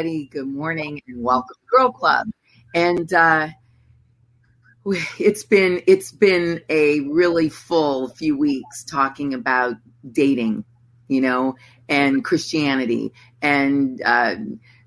Everybody. Good morning and welcome to Girl Club. And uh, it's been it's been a really full few weeks talking about dating, you know, and Christianity and uh,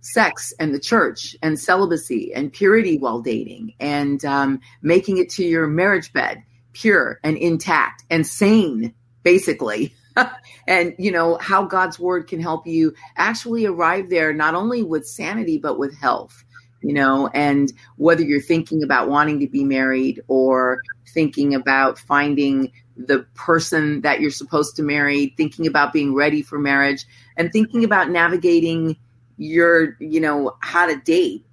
sex and the church and celibacy and purity while dating and um, making it to your marriage bed pure and intact and sane, basically. and you know how God's word can help you actually arrive there not only with sanity but with health you know? And whether you're thinking about wanting to be married or thinking about finding the person that you're supposed to marry thinking about being ready for marriage and thinking about navigating your you know how to date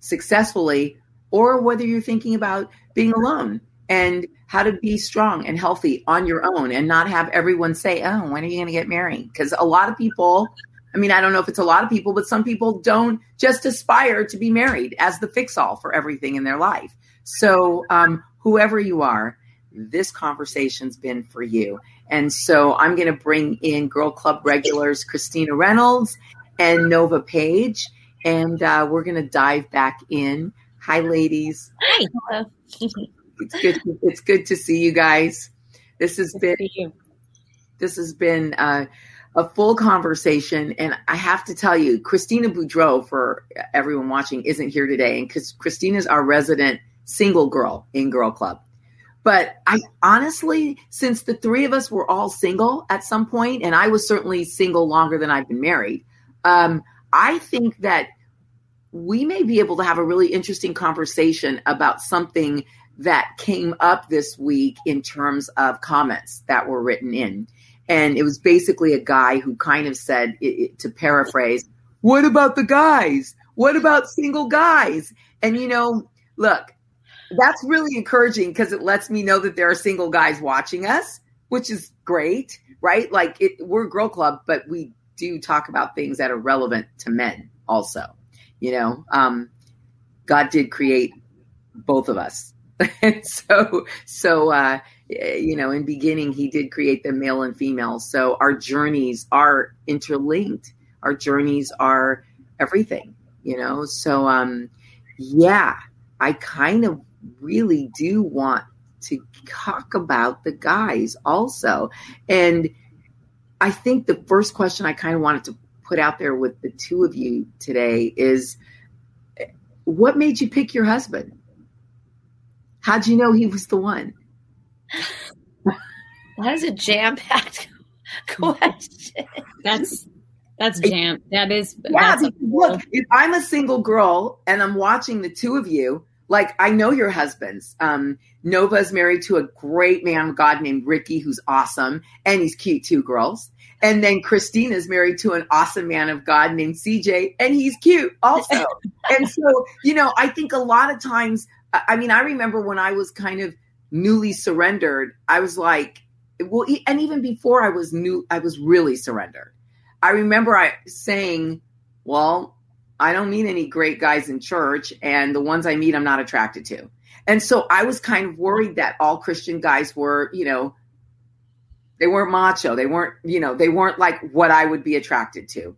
successfully or whether you're thinking about being alone. And how to be strong and healthy on your own and not have everyone say, Oh, when are you going to get married? Because a lot of people, I mean, I don't know if it's a lot of people, but some people don't just aspire to be married as the fix all for everything in their life. So, um, whoever you are, this conversation's been for you. And so I'm going to bring in Girl Club regulars Christina Reynolds and Nova Page, and uh, we're going to dive back in. Hi, ladies. Hi. It's good. To, it's good to see you guys. This has been this has been uh, a full conversation, and I have to tell you, Christina Boudreau, for everyone watching, isn't here today, and because Christina's our resident single girl in Girl Club. But I honestly, since the three of us were all single at some point, and I was certainly single longer than I've been married, um, I think that we may be able to have a really interesting conversation about something that came up this week in terms of comments that were written in. And it was basically a guy who kind of said, it, it, to paraphrase, what about the guys? What about single guys? And, you know, look, that's really encouraging because it lets me know that there are single guys watching us, which is great, right? Like it, we're a girl club, but we do talk about things that are relevant to men also. You know, um, God did create both of us and so so uh you know in beginning he did create the male and female. So our journeys are interlinked. Our journeys are everything you know? So um yeah i kind of really do want to talk about the guys also. And i think the first question i kind of wanted to put out there with the two of you today is what made you pick your husband How'd you know he was the one? That is a jam packed question. That's that's jam. That is yeah. That's look, if I'm a single girl and I'm watching the two of you, like I know your husbands. Um, Nova's married to a great man of God named Ricky, who's awesome, and he's cute too, girls. And then Christina's married to an awesome man of God named CJ, and he's cute also. and so, you know, I think a lot of times I mean, I remember when I was kind of newly surrendered, I was like, well, and even before I was new, I was really surrendered. I remember I saying, well, I don't meet any great guys in church, and the ones I meet, I'm not attracted to. And so I was kind of worried that all Christian guys were, you know, they weren't macho. They weren't, you know, they weren't like what I would be attracted to.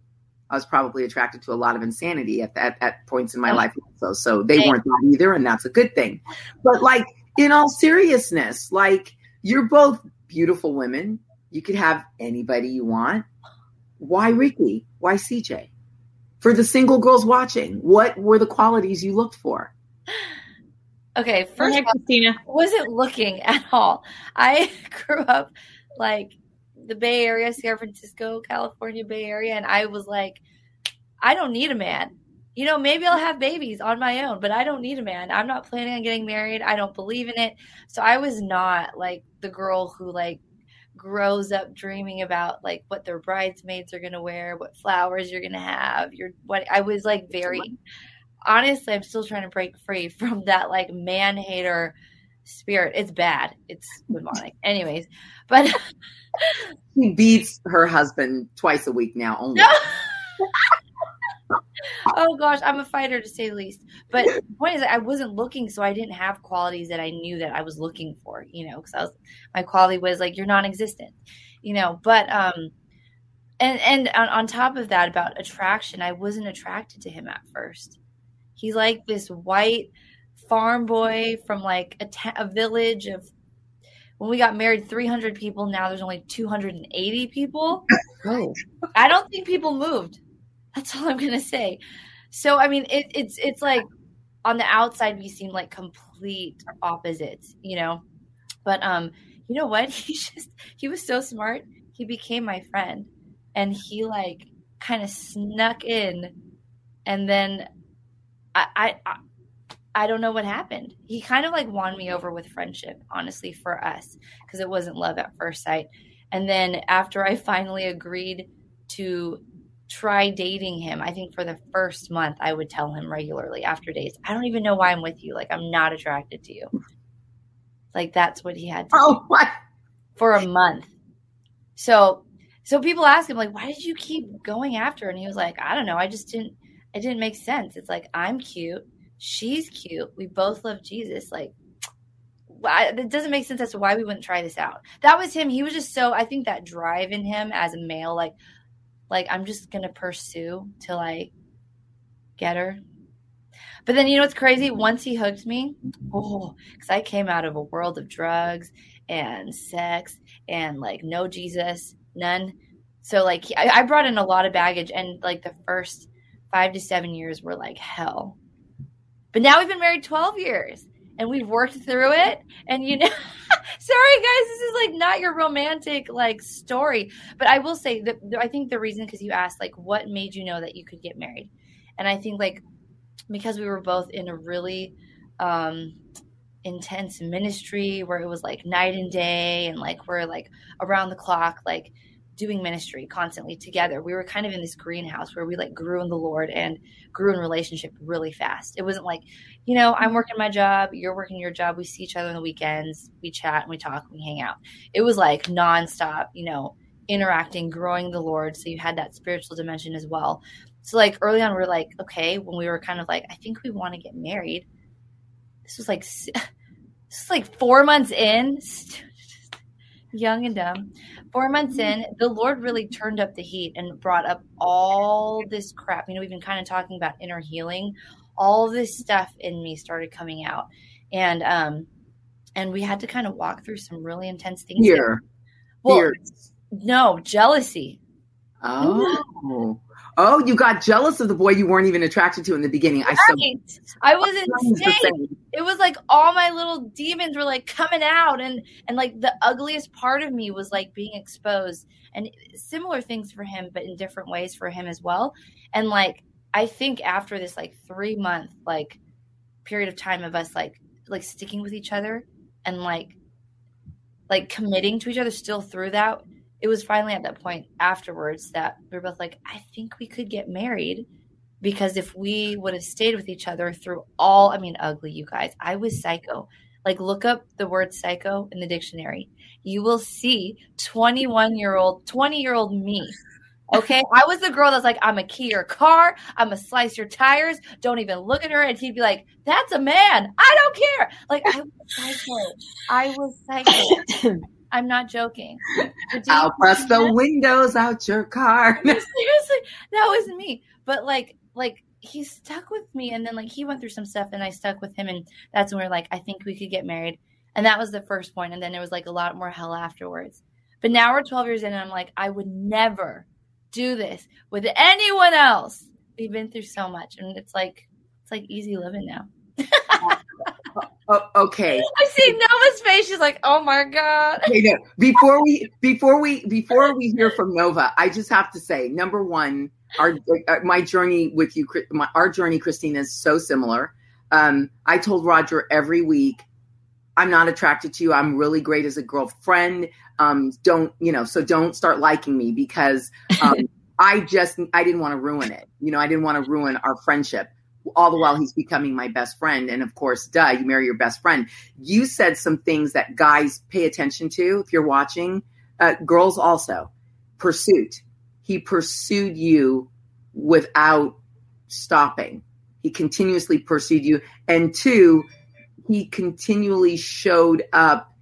I was probably attracted to a lot of insanity at, at, at points in my life also. So they weren't that either, and that's a good thing. But like in all seriousness, like you're both beautiful women. You could have anybody you want. Why Ricky? Why CJ? For the single girls watching, what were the qualities you looked for? Okay, first all, Christina wasn't looking at all. I grew up like the Bay Area, San Francisco, California Bay Area, and I was like, I don't need a man. You know, maybe I'll have babies on my own, but I don't need a man. I'm not planning on getting married. I don't believe in it. So I was not like the girl who like grows up dreaming about like what their bridesmaids are going to wear, what flowers you're going to have. Your what I was like very honestly, I'm still trying to break free from that like man hater spirit. It's bad. It's demonic. Anyways, but she beats her husband twice a week now only. oh gosh, I'm a fighter to say the least. But the point is, I wasn't looking, so I didn't have qualities that I knew that I was looking for. You know, because I was my quality was like you're non-existent. You know, but um, and and on, on top of that about attraction i wasn't attracted to him at first he's like this white farm boy from like a, village of when we got married 300 people. Now there's only 280 people. Oh. i don't think people moved. That's all i'm gonna say. So i mean it, it's it's like on the outside we seem like complete opposites you know? But um you know what? He just he was so smart. He became my friend. And he like kind of snuck in. And then I, I I don't know what happened. He kind of like won me over with friendship, honestly, for us, because it wasn't love at first sight. And then after I finally agreed to try dating him, I think for the first month, I would tell him regularly after dates, I don't even know why I'm with you. Like, I'm not attracted to you. Like, that's what he had to oh, what? for a month. So so people ask him like, why did you keep going after? Her? And he was like, I don't know. I just didn't. It didn't make sense. It's like I'm cute, she's cute. We both love Jesus. Like why, it doesn't make sense as to why we wouldn't try this out. That was him. He was just so. I think that drive in him as a male, like, like I'm just gonna pursue till I get her. But then you know what's crazy? Once he hooked me, oh, because I came out of a world of drugs and sex and like no Jesus, none. So like I, I brought in a lot of baggage, and like the first five to seven years were like hell. But now we've been married twelve years, and we've worked through it. And you know, sorry guys, this is like not your romantic like story. But I will say that I think the reason because you asked like what made you know that you could get married, and I think like because we were both in a really um intense ministry where it was like night and day and like we're like around the clock like doing ministry constantly together. We were kind of in this greenhouse where we like grew in the lord and grew in relationship really fast. It wasn't like you know i'm working my job you're working your job. We see each other on the weekends we chat and we talk and we hang out. It was like nonstop you know interacting growing the lord. So you had that spiritual dimension as well. So like early on we are like okay when we were kind of like i think we want to get married. This was like this is like four months in young and dumb. Four months in the lord really turned up the heat and brought up all this crap. You know we've been kind of talking about inner healing. All this stuff in me started coming out. And um and we had to kind of walk through some really intense things. Here well Fear. no jealousy oh Oh, you got jealous of the boy you weren't even attracted to in the beginning. Right. I so I was insane. It was like all my little demons were like coming out and and like the ugliest part of me was like being exposed and similar things for him but in different ways for him as well. And like I think after this like 3 month like period of time of us like like sticking with each other and like like committing to each other still through that it was finally at that point afterwards that we were both like, I think we could get married because if we would have stayed with each other through all, I mean, ugly, you guys, I was psycho. Like, look up the word psycho in the dictionary. You will see 21 year old, 20 year old me. Okay. I was the girl that's like, I'm a key your car. I'm to slice your tires. Don't even look at her. And he'd be like, that's a man. I don't care. Like, I was psycho. I was psycho. I'm not joking. I'll press the windows out your car. Seriously, that was me. But like, like he stuck with me, and then like he went through some stuff, and I stuck with him, and that's when we are like, I think we could get married, and that was the first point, and then it was like a lot more hell afterwards. But now we're 12 years in, and I'm like, I would never do this with anyone else. We've been through so much, and it's like it's like easy living now. Oh, okay. I see Nova's face. She's like, "Oh my god." Okay, no. Before we, before we, before we hear from Nova, I just have to say, number one, our uh, my journey with you, my, our journey, Christina, is so similar. Um, I told Roger every week, I'm not attracted to you. I'm really great as a girlfriend. Um, don't you know? So don't start liking me because um, I just I didn't want to ruin it. You know, I didn't want to ruin our friendship all the while he's becoming my best friend. And of course, duh, you marry your best friend. You said some things that guys pay attention to if you're watching. Uh, girls also. Pursuit. He pursued you without stopping. He continuously pursued you. And two, he continually showed up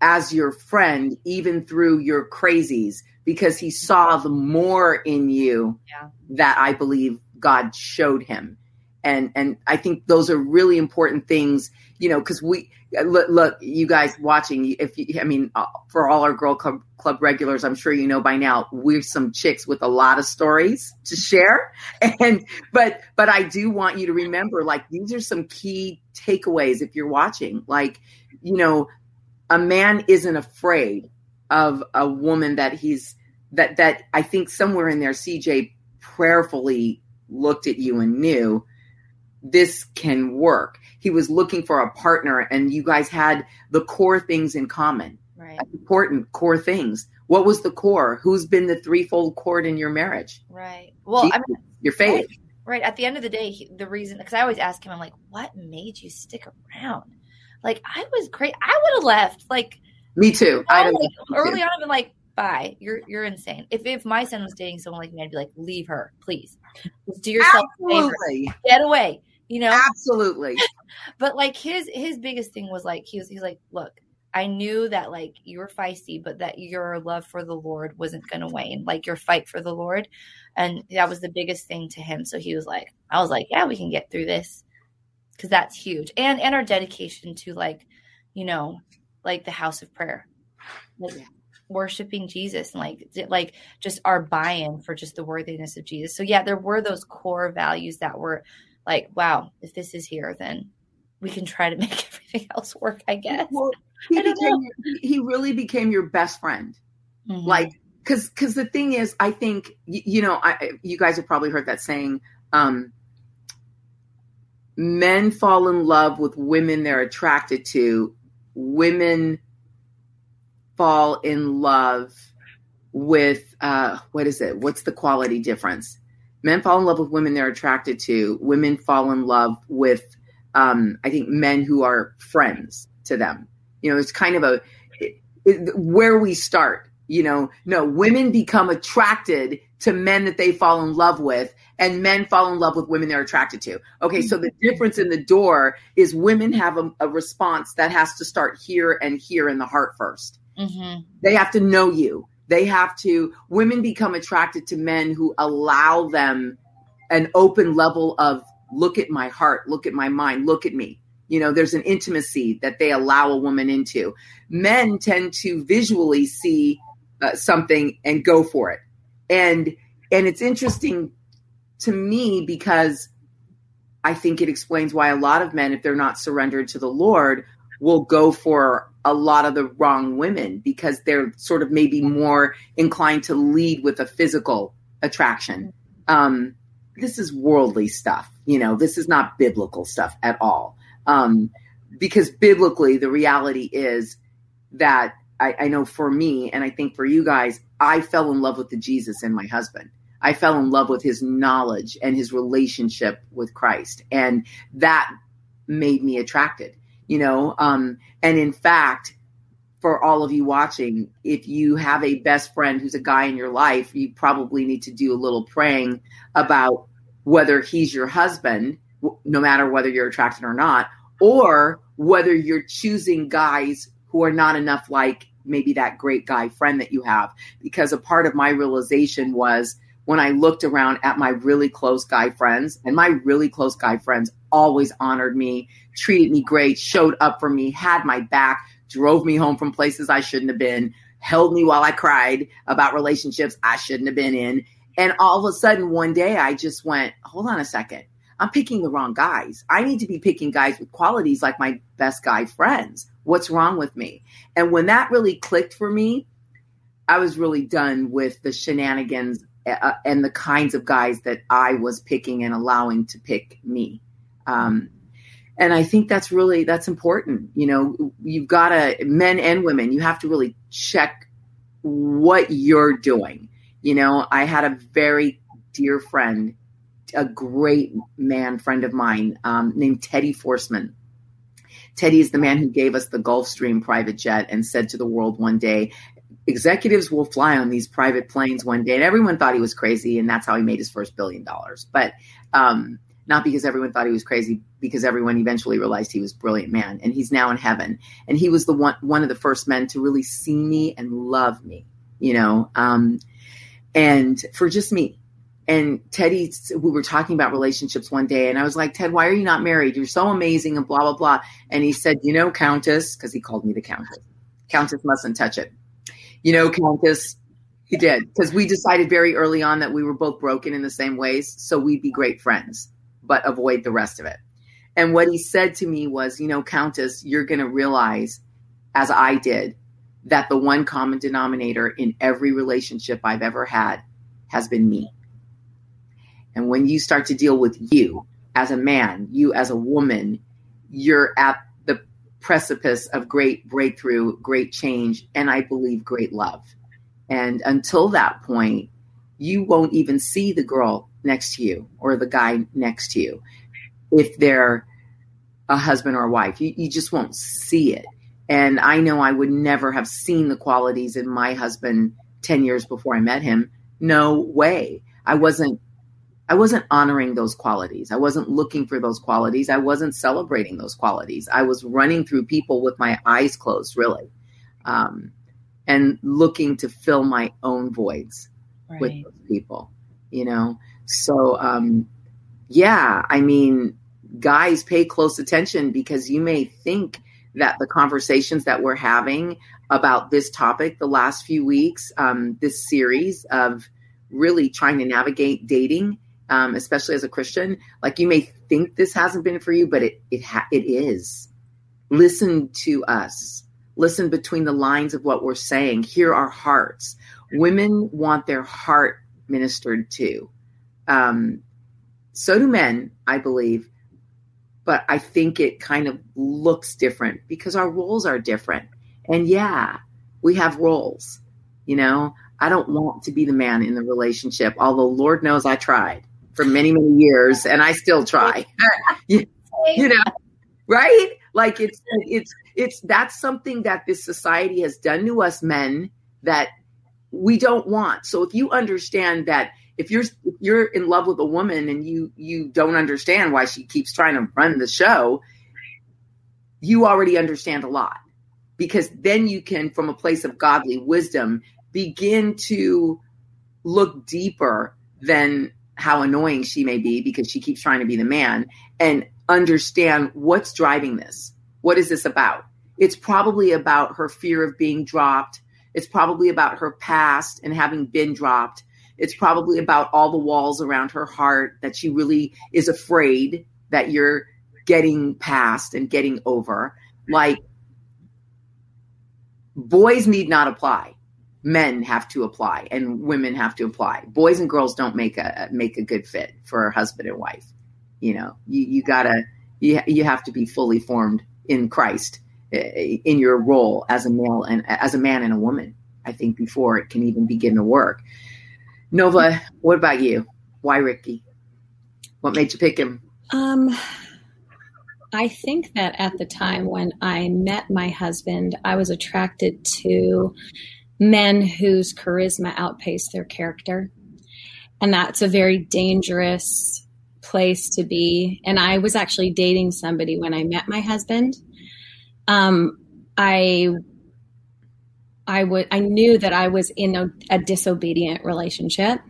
as your friend, even through your crazies, because he saw the more in you yeah. that I believe God showed him. And and I think those are really important things, you know, because we look, look, you guys watching. If you, I mean, uh, for all our girl club, club regulars, I'm sure you know by now we're some chicks with a lot of stories to share. And but but I do want you to remember, like these are some key takeaways if you're watching. Like, you know, a man isn't afraid of a woman that he's that that I think somewhere in there, CJ prayerfully looked at you and knew this can work. He was looking for a partner, and you guys had the core things in common. Right. Important core things. What was the core? Who's been the threefold cord in your marriage? Right. Well, Jesus, I mean, your faith. Right, right. At the end of the day, he, the reason, because I always ask him, I'm like, what made you stick around? Like, I was great. I would have left. Like, me too. I like, early too. on, I've been like, bye. You're you're insane. If if my son was dating someone like me, I'd be like, leave her, please. Do yourself Absolutely. Get away. You know? Absolutely. but like his his biggest thing was like he was he's like, look, I knew that like you were feisty, but that your love for the Lord wasn't going to wane, like your fight for the Lord. And that was the biggest thing to him. So he was like, I was like, yeah, we can get through this because that's huge. And, and our dedication to like, you know, like the house of prayer. Like, worshiping Jesus and like like just our buy-in for just the worthiness of Jesus. So yeah, there were those core values that were like, wow, if this is here, then we can try to make everything else work, I guess. Well, he, I became, he really became your best friend. Mm-hmm. Like cuz cuz the thing is I think you, you know, I you guys have probably heard that saying um men fall in love with women they're attracted to. Women fall in love with uh, what is it? What's the quality difference? Men fall in love with women they're attracted to. Women fall in love with, um, I think, men who are friends to them. You know, it's kind of a it, it, where we start. You know, no, women become attracted to men that they fall in love with, and men fall in love with women they're attracted to. Okay, so the difference in the door is women have a, a response that has to start here and here in the heart 1st Mm-hmm. They have to know you. They have to, women become attracted to men who allow them an open level of look at my heart, look at my mind, look at me. You know, there's an intimacy that they allow a woman into. Men tend to visually see uh, something and go for it. And and it's interesting to me because I think it explains why a lot of men if they're not surrendered to the Lord will go for a lot of the wrong women because they're sort of maybe more inclined to lead with a physical attraction. Um, this is worldly stuff, you know, this is not biblical stuff at all. Um, because biblically, the reality is that I, I know for me, and I think for you guys, I fell in love with the Jesus in my husband. I fell in love with his knowledge and his relationship with Christ. And that made me attracted you know um, and in fact for all of you watching if you have a best friend who's a guy in your life you probably need to do a little praying about whether he's your husband no matter whether you're attracted or not or whether you're choosing guys who are not enough like maybe that great guy friend that you have. Because a part of my realization was when I looked around at my really close guy friends, and my really close guy friends always honored me, treated me great, showed up for me, had my back, drove me home from places I shouldn't have been, held me while I cried about relationships I shouldn't have been in. And all of a sudden, one day, I just went, hold on a second. I'm picking the wrong guys. I need to be picking guys with qualities like my best guy friends. What's wrong with me? And when that really clicked for me, I was really done with the shenanigans uh, and the kinds of guys that I was picking and allowing to pick me. Um, and I think that's really that's important. You know, you've got to men and women. You have to really check what you're doing. You know, I had a very dear friend, a great man friend of mine um, named Teddy Forstmann. Teddy is the man who gave us the Gulfstream private jet and said to the world one day, executives will fly on these private planes one day. And everyone thought he was crazy, and that's how he made his first billion dollars. But um, not because everyone thought he was crazy, because everyone eventually realized he was a brilliant man. And he's now in heaven. And he was the one, one of the first men to really see me and love me, you know, um, and for just me. And Teddy, we were talking about relationships one day, and I was like, Ted, why are you not married? You're so amazing, and blah, blah, blah. And he said, You know, Countess, because he called me the Countess. Countess mustn't touch it. You know, Countess, he did, because we decided very early on that we were both broken in the same ways, so we'd be great friends but avoid the rest of it. And what he said to me was, you know, Countess, you're going to realize, as I did, that the one common denominator in every relationship I've ever had has been me. And when you start to deal with you as a man, you as a woman, you're at precipice of great breakthrough, great change, and I believe great love. And until that point, you won't even see the girl next to you or the guy next to you if they're a husband or a wife. You, you just won't see it. And I know I would never have seen the qualities in my husband 10 years before I met him. No way. I wasn't I wasn't honoring those qualities. I wasn't looking for those qualities. I wasn't celebrating those qualities. I was running through people with my eyes closed, really, um, and looking to fill my own voids right. with those people. You know, so, um, yeah, I mean, guys, pay close attention because you may think that the conversations that we're having about this topic the last few weeks, um, this series of really trying to navigate dating, um, especially as a Christian, like you may think this hasn't been for you, but it it ha- it is. Listen to us. Listen between the lines of what we're saying. Hear our hearts. Women want their heart ministered to. Um, so do men, I believe. But I think it kind of looks different because our roles are different. And yeah, we have roles. You know, I don't want to be the man in the relationship, although Lord knows I tried for many, many years and I still try. you, you know, right? Like it's, it's, it's, that's something that this society has done to us men that we don't want. So if you understand that if you're if you're in love with a woman and you you don't understand why she keeps trying to run the show, you already understand a lot. Because then you can from a place of godly wisdom begin to look deeper than how annoying she may be because she keeps trying to be the man and understand what's driving this. What is this about? It's probably about her fear of being dropped. It's probably about her past and having been dropped it's probably about all the walls around her heart that she really is afraid that you're getting past and getting over. Like boys need not apply. Men have to apply and women have to apply. Boys and girls don't make a make a good fit for a husband and wife. You know, you, you gotta you, you have to be fully formed in Christ eh, in your role as a male and as a man and a woman. I think before it can even begin to work. Nova, what about you? Why Ricky? What made you pick him? Um, I think that at the time when I met my husband, I was attracted to men whose charisma outpaced their character. And that's a very dangerous place to be. And I was actually dating somebody when I met my husband. Um, I I would I knew that I was in a, a disobedient relationship.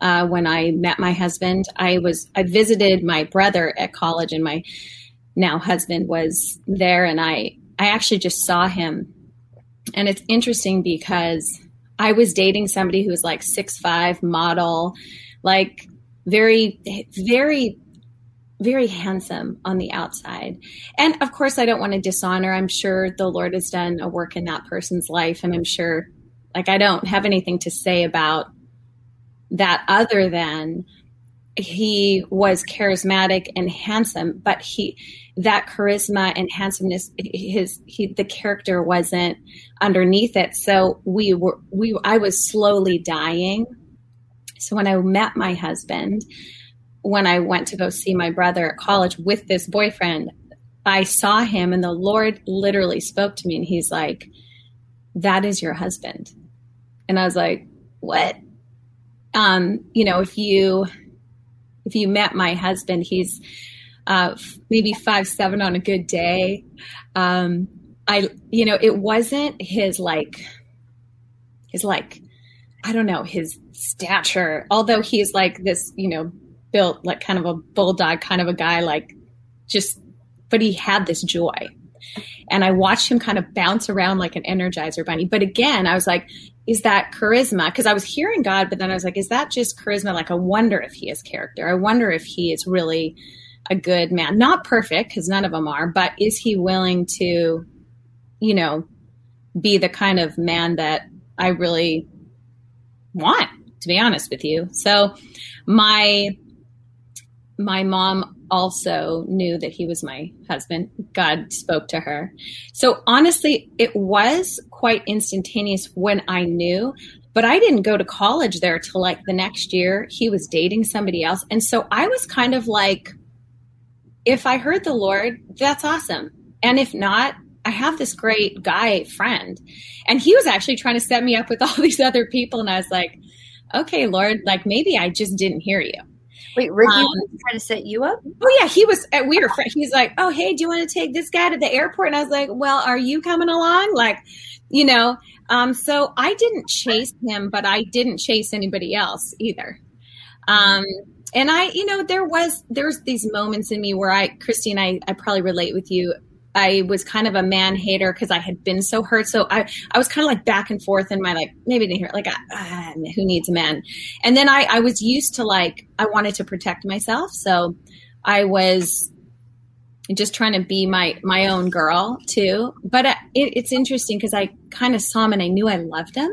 Uh, when I met my husband, I was I visited my brother at college, and my now husband was there, and I I actually just saw him, and it's interesting because I was dating somebody who was like six five model, like very very very handsome on the outside. And of course, I don't want to dishonor. I'm sure the Lord has done a work in that person's life. And I'm sure, like, I don't have anything to say about that other than he was charismatic and handsome, but he, that charisma and handsomeness, his, he, the character wasn't underneath it. So we were, we, I was slowly dying. So when I met my husband, when I went to go see my brother at college with this boyfriend, I saw him and the Lord literally spoke to me and he's like, That is your husband. And I was like, What? Um, you know, if you if you met my husband, he's uh, maybe five seven on a good day. Um, I, you know, it wasn't his like, his like, I don't know, his stature. Although he's like this, you know, built like kind of a bulldog kind of a guy, like just, but he had this joy. And I watched him kind of bounce around like an energizer bunny. But again, I was like, is that charisma? Because I was hearing God, but then I was like, is that just charisma? Like, I wonder if he has character. I wonder if he is really a good man. Not perfect, because none of them are, but is he willing to, you know, be the kind of man that I really want, to be honest with you? So my my mom also knew that he was my husband. God spoke to her. So honestly, it was quite instantaneous when I knew, but I didn't go to college there till like the next year. He was dating somebody else. And so I was kind of like, if I heard the Lord, that's awesome. And if not, I have this great guy friend. And he was actually trying to set me up with all these other people. And I was like, okay, Lord, like maybe I just didn't hear you. Wait, Ricky um, was trying to set you up? Oh yeah, he was. Uh, we were. friends. He's like, oh hey, do you want to take this guy to the airport? And I was like, well, are you coming along? Like, you know. Um, so I didn't chase him, but I didn't chase anybody else either. Um, and I, you know, there was there's these moments in me where I, Christine, I, I probably relate with you. I was kind of a man hater because I had been so hurt. So I, I was kind of like back and forth in my like, maybe didn't hear like, uh, who needs a man? And then I, I was used to like, I wanted to protect myself. So I was just trying to be my, my own girl too. But it, it's interesting because I kind of saw him and I knew I loved him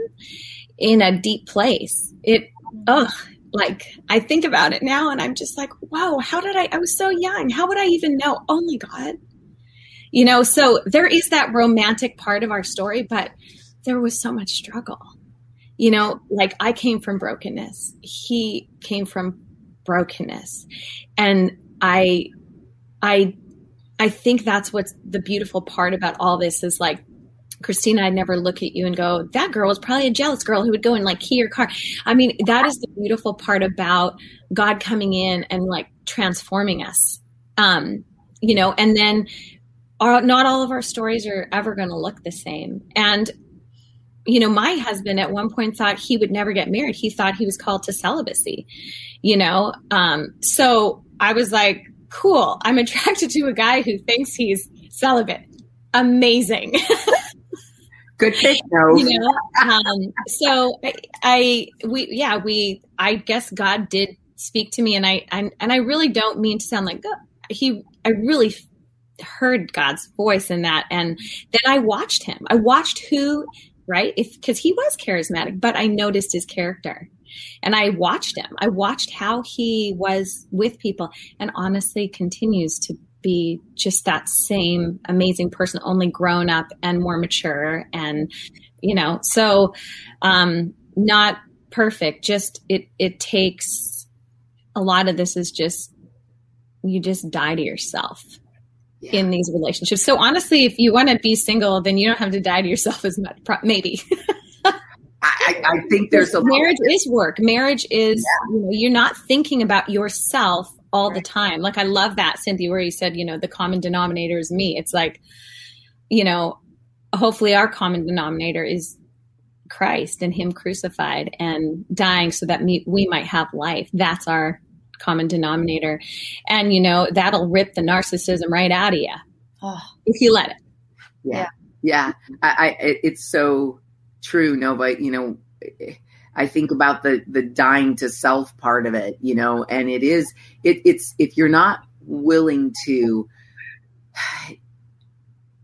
in a deep place. It, ugh, like I think about it now and I'm just like, wow, how did I, I was so young. How would I even know? Only God you know so there is that romantic part of our story but there was so much struggle you know like i came from brokenness he came from brokenness and i i i think that's what's the beautiful part about all this is like Christina, I'd never look at you and go, that girl is probably a jealous girl who would go and like key your car. I mean, that is the beautiful part about God coming in and like transforming us. Um, you know, and then our, not all of our stories are ever going to look the same. And, you know, my husband at one point thought he would never get married. He thought he was called to celibacy, you know? Um, so I was like, cool. I'm attracted to a guy who thinks he's celibate. Amazing. Good pick, no. you know, um, so I, I, we, yeah, we, I guess God did speak to me and I, I and I really don't mean to sound like, he, I really heard God's voice in that. And then I watched him. I watched who, right? If, cause he was charismatic, but I noticed his character and I watched him. I watched how he was with people and honestly continues to be just that same amazing person, only grown up and more mature. And, you know, so, um, not perfect. Just it, it takes a lot of this is just, you just die to yourself yeah. in these relationships. So honestly, if you want to be single, then you don't have to die to yourself as much. Maybe. I, I, think there's a marriage is work. Marriage is yeah. you know you're not thinking about yourself all right. the time. Like I love that Cynthia, where you said you know the common denominator is me. It's like you know hopefully our common denominator is Christ and Him crucified and dying so that me, we might have life. That's our common denominator. And, you know, that'll rip the narcissism right out of you oh. if you let it. Yeah. Yeah. I, I, it's so true, Nova. You know, I think about the, the dying to self part of it, you know, and it is, it, it's, if you're not willing to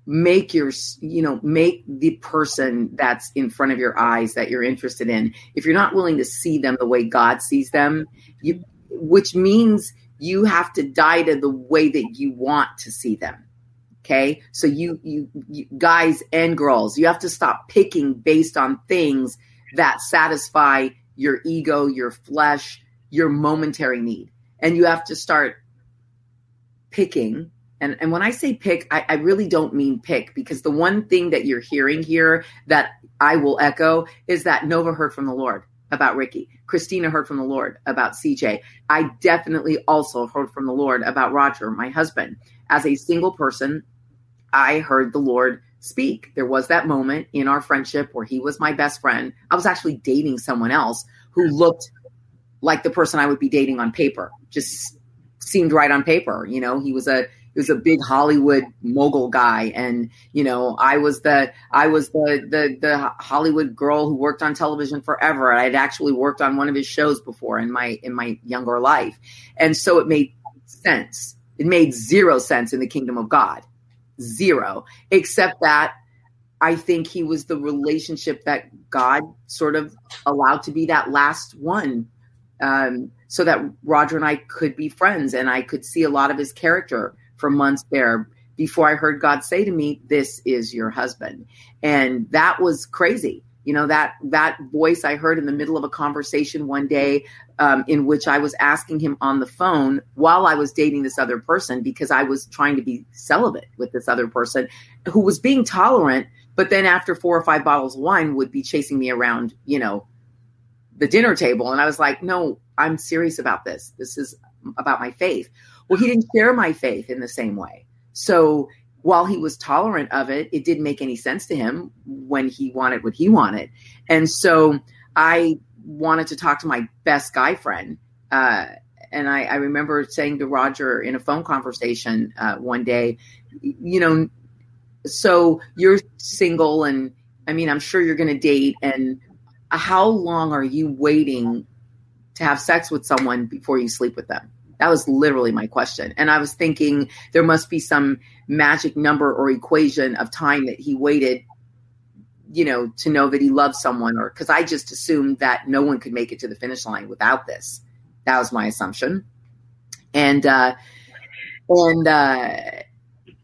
make your you know make the person that's in front of your eyes that you're interested in if you're not willing to see them the way god sees them you which means you have to die to the way that you want to see them. Okay. So you, you, you, guys and girls, you have to stop picking based on things that satisfy your ego, your flesh, your momentary need. And you have to start picking. And, and when I say pick, I, I really don't mean pick because the one thing that you're hearing here that I will echo is that Nova heard from the Lord about Ricky. Christina heard from the Lord about CJ. I definitely also heard from the Lord about Roger, my husband. As a single person, I heard the Lord speak. There was that moment in our friendship where he was my best friend. I was actually dating someone else who looked like the person I would be dating on paper. Just seemed right on paper. You know, he was a was a big Hollywood mogul guy, and you know, I was the I was the the the Hollywood girl who worked on television forever. I'd actually worked on one of his shows before in my in my younger life, and so it made sense. It made zero sense in the kingdom of God, zero, except that I think he was the relationship that God sort of allowed to be that last one. Um, so that Roger and I could be friends and I could see a lot of his character for months there before I heard God say to me, "This is your husband," and that was crazy. You know that that voice I heard in the middle of a conversation one day, um, in which I was asking him on the phone while I was dating this other person because I was trying to be celibate with this other person who was being tolerant, but then after four or five bottles of wine would be chasing me around, you know, the dinner table, and I was like, "No, I'm serious about this. This is about my faith." Well, he didn't share my faith in the same way. So while he was tolerant of it, it didn't make any sense to him when he wanted what he wanted. And so I wanted to talk to my best guy friend. Uh, and I, I, remember saying to Roger in a phone conversation uh, one day, you know, so you're single, and I mean, I'm sure you're going to date. And how long are you waiting to have sex with someone before you sleep with them? That was literally my question. And I was thinking there must be some magic number or equation of time that he waited, you know, to know that he loved someone, or because I just assumed that no one could make it to the finish line without this. That was my assumption. And, uh, and, uh,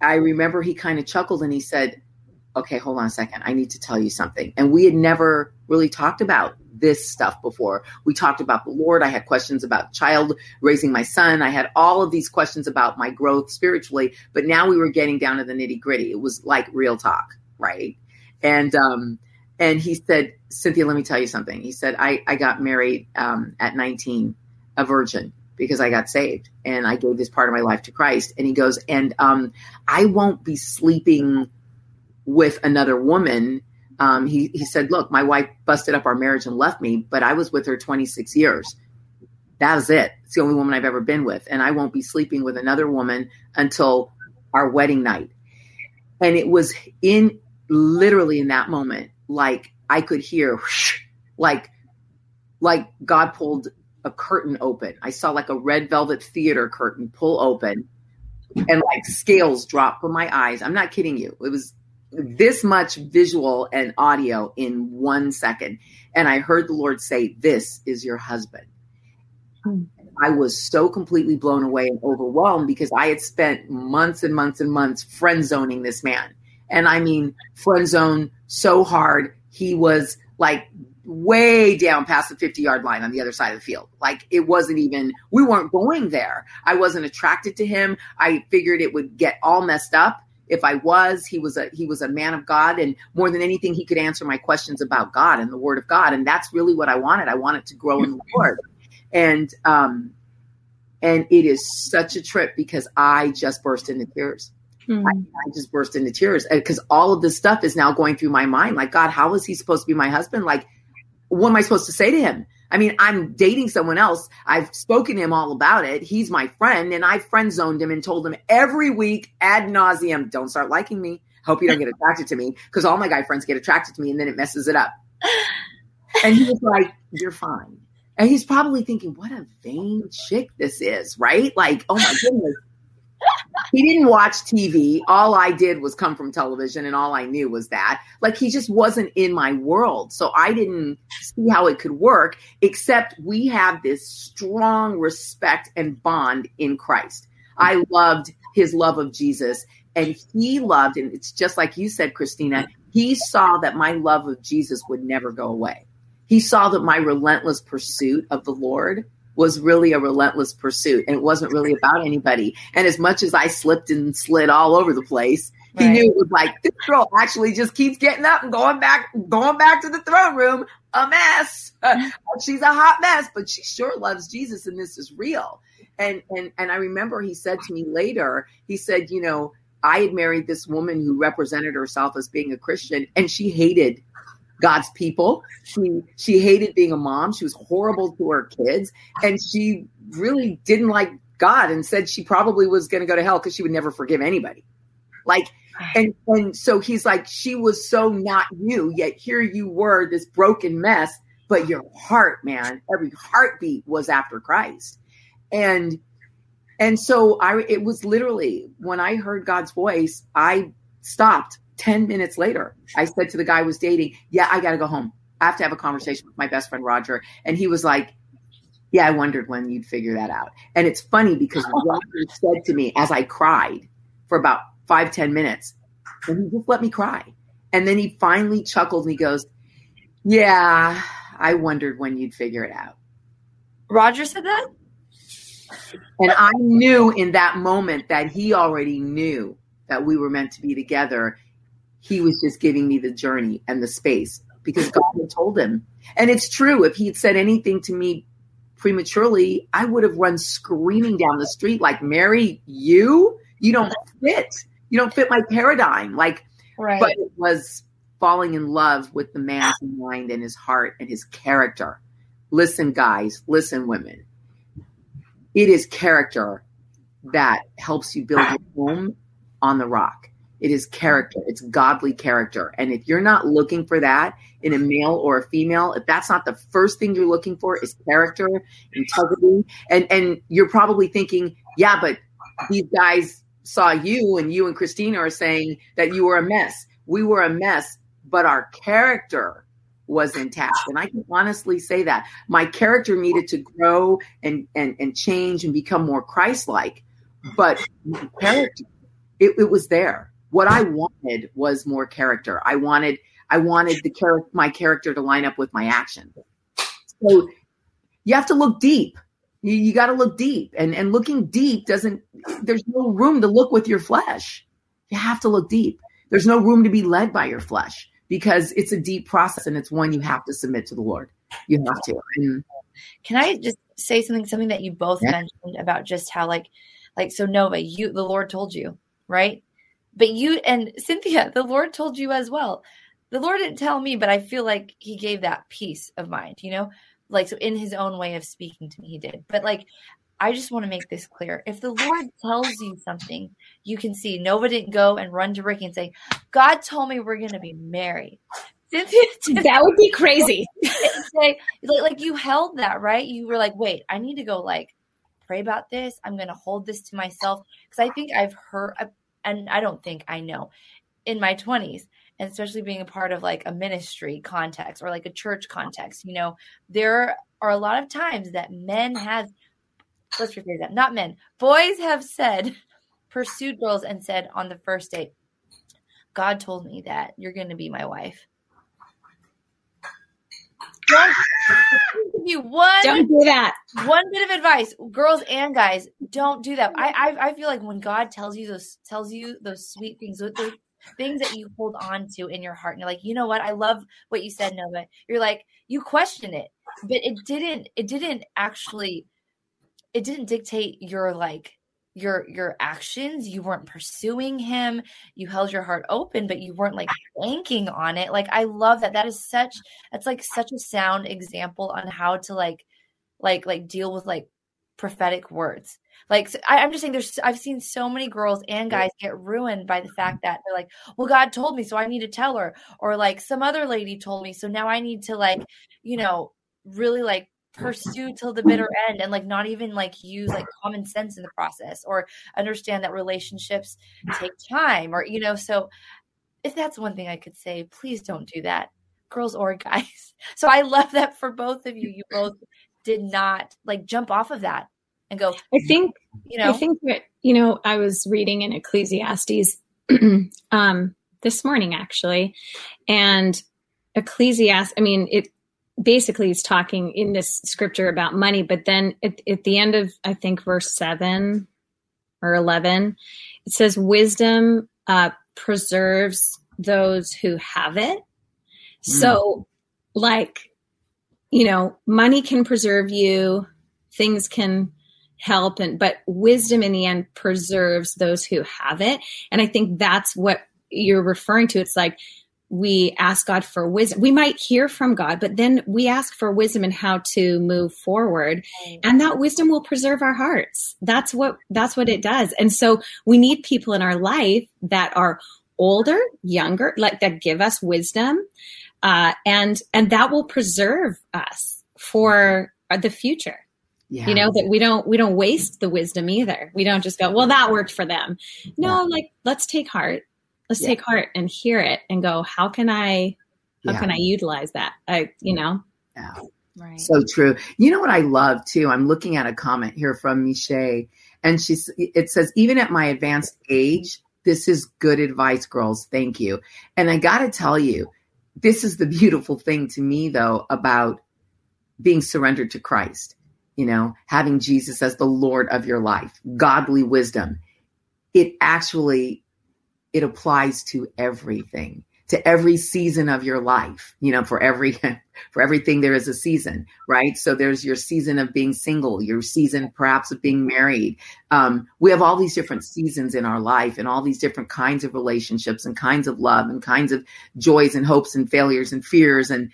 I remember he kind of chuckled and he said, okay, hold on a second. I need to tell you something. And we had never really talked about this stuff before. We talked about the Lord. I had questions about child raising my son. I had all of these questions about my growth spiritually, but now we were getting down to the nitty gritty. It was like real talk, right? And, um, and he said, Cynthia, let me tell you something. He said, I, I got married um, at 19, a virgin, because I got saved and I gave this part of my life to Christ. And he goes, and um, I won't be sleeping with another woman um, he, he said, Look, my wife busted up our marriage and left me, but I was with her 26 years. That is it. It's the only woman I've ever been with. And I won't be sleeping with another woman until our wedding night. And it was in literally in that moment, like I could hear, whoosh, like, like God pulled a curtain open. I saw like a red velvet theater curtain pull open and like scales drop from my eyes. I'm not kidding you. It was this much visual and audio in one second. And I heard the Lord say, This is your husband. I was so completely blown away and overwhelmed because I had spent months and months and months friend zoning this man. And I mean, friend zone so hard, he was like way down past the 50 yard line on the other side of the field. Like it wasn't even, we weren't going there. I wasn't attracted to him. I figured it would get all messed up if I was, he was a he was a man of God, and more than anything, he could answer my questions about God and the Word of God, and that's really what I wanted. I wanted to grow in the Lord, and um, and it is such a trip because I just burst into tears. Mm-hmm. I, I, just burst into tears because all of this stuff is now going through my mind. Like, God, how is he supposed to be my husband? Like, what am I supposed to say to him? I mean, I'm dating someone else. I've spoken to him all about it. He's my friend, and I friend zoned him and told him every week ad nauseum, don't start liking me. Hope you don't get attracted to me because all my guy friends get attracted to me and then it messes it up. And he was like, You're fine. And he's probably thinking, What a vain chick this is, right? Like, oh my goodness he didn't watch TV. All I did was come from television, and all I knew was that. Like, he just wasn't in my world. So I didn't see how it could work, except we have this strong respect and bond in Christ. I loved his love of Jesus, and he loved, and it's just like you said, Christina, he saw that my love of Jesus would never go away. He saw that my relentless pursuit of the Lord was really a relentless pursuit and it wasn't really about anybody. And as much as I slipped and slid all over the place, He knew it was like this girl actually just keeps getting up and going back, going back to the throne room. A mess. Mm-hmm. She's a hot mess, but she sure loves Jesus, and this is real. And and and I remember he said to me later. He said, you know, I had married this woman who represented herself as being a Christian, and she hated God's people. She she hated being a mom. She was horrible to her kids, and she really didn't like God, and said she probably was going to go to hell because she would never forgive anybody. Like, and and so he's like, she was so not you, yet here you were, this broken mess, but your heart, man, every heartbeat was after Christ, and and so I, it was literally when I heard God's voice, I stopped 10 minutes later. I said to the guy I was dating, Yeah, I got to go home. I have to have a conversation with my best friend, Roger. And he was like, Yeah, I wondered when you'd figure that out. And it's funny because Roger said to me as I cried for about five ten minutes, and he just let me cry. And then he finally chuckled and he goes, Yeah, I wondered when you'd figure it out. Roger said that? And I knew in that moment that he already knew that we were meant to be together. He was just giving me the journey and the space because God had told him. And it's true. If he had said anything to me prematurely, I would have run screaming down the street like, Mary, you? You don't fit. You don't fit my paradigm. Like, right. but it was falling in love with the man's mind and his heart and his character. Listen, guys, listen, women it is character that helps you build your home on the rock. It is character. It's godly character. And if you're not looking for that in a male or a female, if that's not the first thing you're looking for is character, integrity, and and you're probably thinking, yeah, but these guys saw you and you and Christina are saying that you were a mess. We were a mess, but our character was intact. And I can honestly say that my character needed to grow and, and, and change and become more Christ like. But character, it, it was there. What I wanted was more character. I wanted, I wanted the character, my character to line up with my action. So you have to look deep. You, you got to look deep and, and looking deep doesn't, there's no room to look with your flesh. You have to look deep. There's no room to be led by your flesh because it's a deep process and it's one you have to submit to the Lord. You have to. And, Can I just say something something that you both yeah. mentioned about just how like like so Nova, you the Lord told you, right? But you and Cynthia, the Lord told you as well. The Lord didn't tell me, but I feel like he gave that peace of mind, you know? Like so in his own way of speaking to me, he did. But like I just want to make this clear. If the Lord tells you something, you can see Nova didn't go and run to Ricky and say, God told me we're going to be married. that would be crazy. like, like you held that, right? You were like, wait, I need to go like pray about this. I'm going to hold this to myself. Because I think I've heard, and I don't think I know, in my 20s, and especially being a part of like a ministry context or like a church context, you know, there are a lot of times that men have let's rephrase that. Not men. Boys have said, pursued girls and said on the first date, God told me that you're going to be my wife. Don't you one don't do that. One bit of advice, girls and guys, don't do that. I, I I feel like when God tells you those tells you those sweet things, those things that you hold on to in your heart, and you're like, you know what? I love what you said, Nova. You're like, you question it, but it didn't. It didn't actually it didn't dictate your like your your actions you weren't pursuing him you held your heart open but you weren't like banking on it. Like i love that. That is such that's like such a sound example on how to like like like deal with like prophetic words. Like I, i'm just saying there's i've seen so many girls and guys get ruined by the mm-hmm. fact that they're like well god told me so i need to tell her. Or like some other lady told me so now i need to like you know really like pursue till the bitter end and like not even like use like common sense in the process or understand that relationships take time or you know so if that's one thing i could say please don't do that girls or guys. So i love that for both of you. You both did not like jump off of that and go i think you know? I think that you know i was reading in ecclesiastes um this morning actually and ecclesiastes i mean it basically he's talking in this scripture about money, but then at, at the end of, I think, verse 7 or 11, it says, Wisdom uh, preserves those who have it. Mm. So, like, you know, money can preserve you, things can help and but wisdom in the end preserves those who have it and i think that's what you're referring to it's like we ask god for wisdom we might hear from god but then we ask for wisdom and how to move forward and that wisdom will preserve our hearts that's what that's what it does and so we need people in our life that are older younger like that give us wisdom uh, and and that will preserve us for the future yeah. You know, that we don't we don't waste the wisdom either. We don't just go, well, that worked for them. No, yeah. like let's take heart. Let's yeah. take heart and hear it and go, how can I how can I utilize that? I you know? Yeah. Right. So true. You know what I love too? I'm looking at a comment here from Miche, and she's it says, even at my advanced age, this is good advice, girls. Thank you. And I gotta tell you, this is the beautiful thing to me though about being surrendered to Christ you know, having Jesus as the Lord of your life, godly wisdom, it actually it applies to everything, to every season of your life. You know, for every for everything there is a season, right? So there's your season of being single, your season perhaps of being married. Um, we have all these different seasons in our life, and all these different kinds of relationships, and kinds of love, and kinds of joys and hopes, and failures and fears, and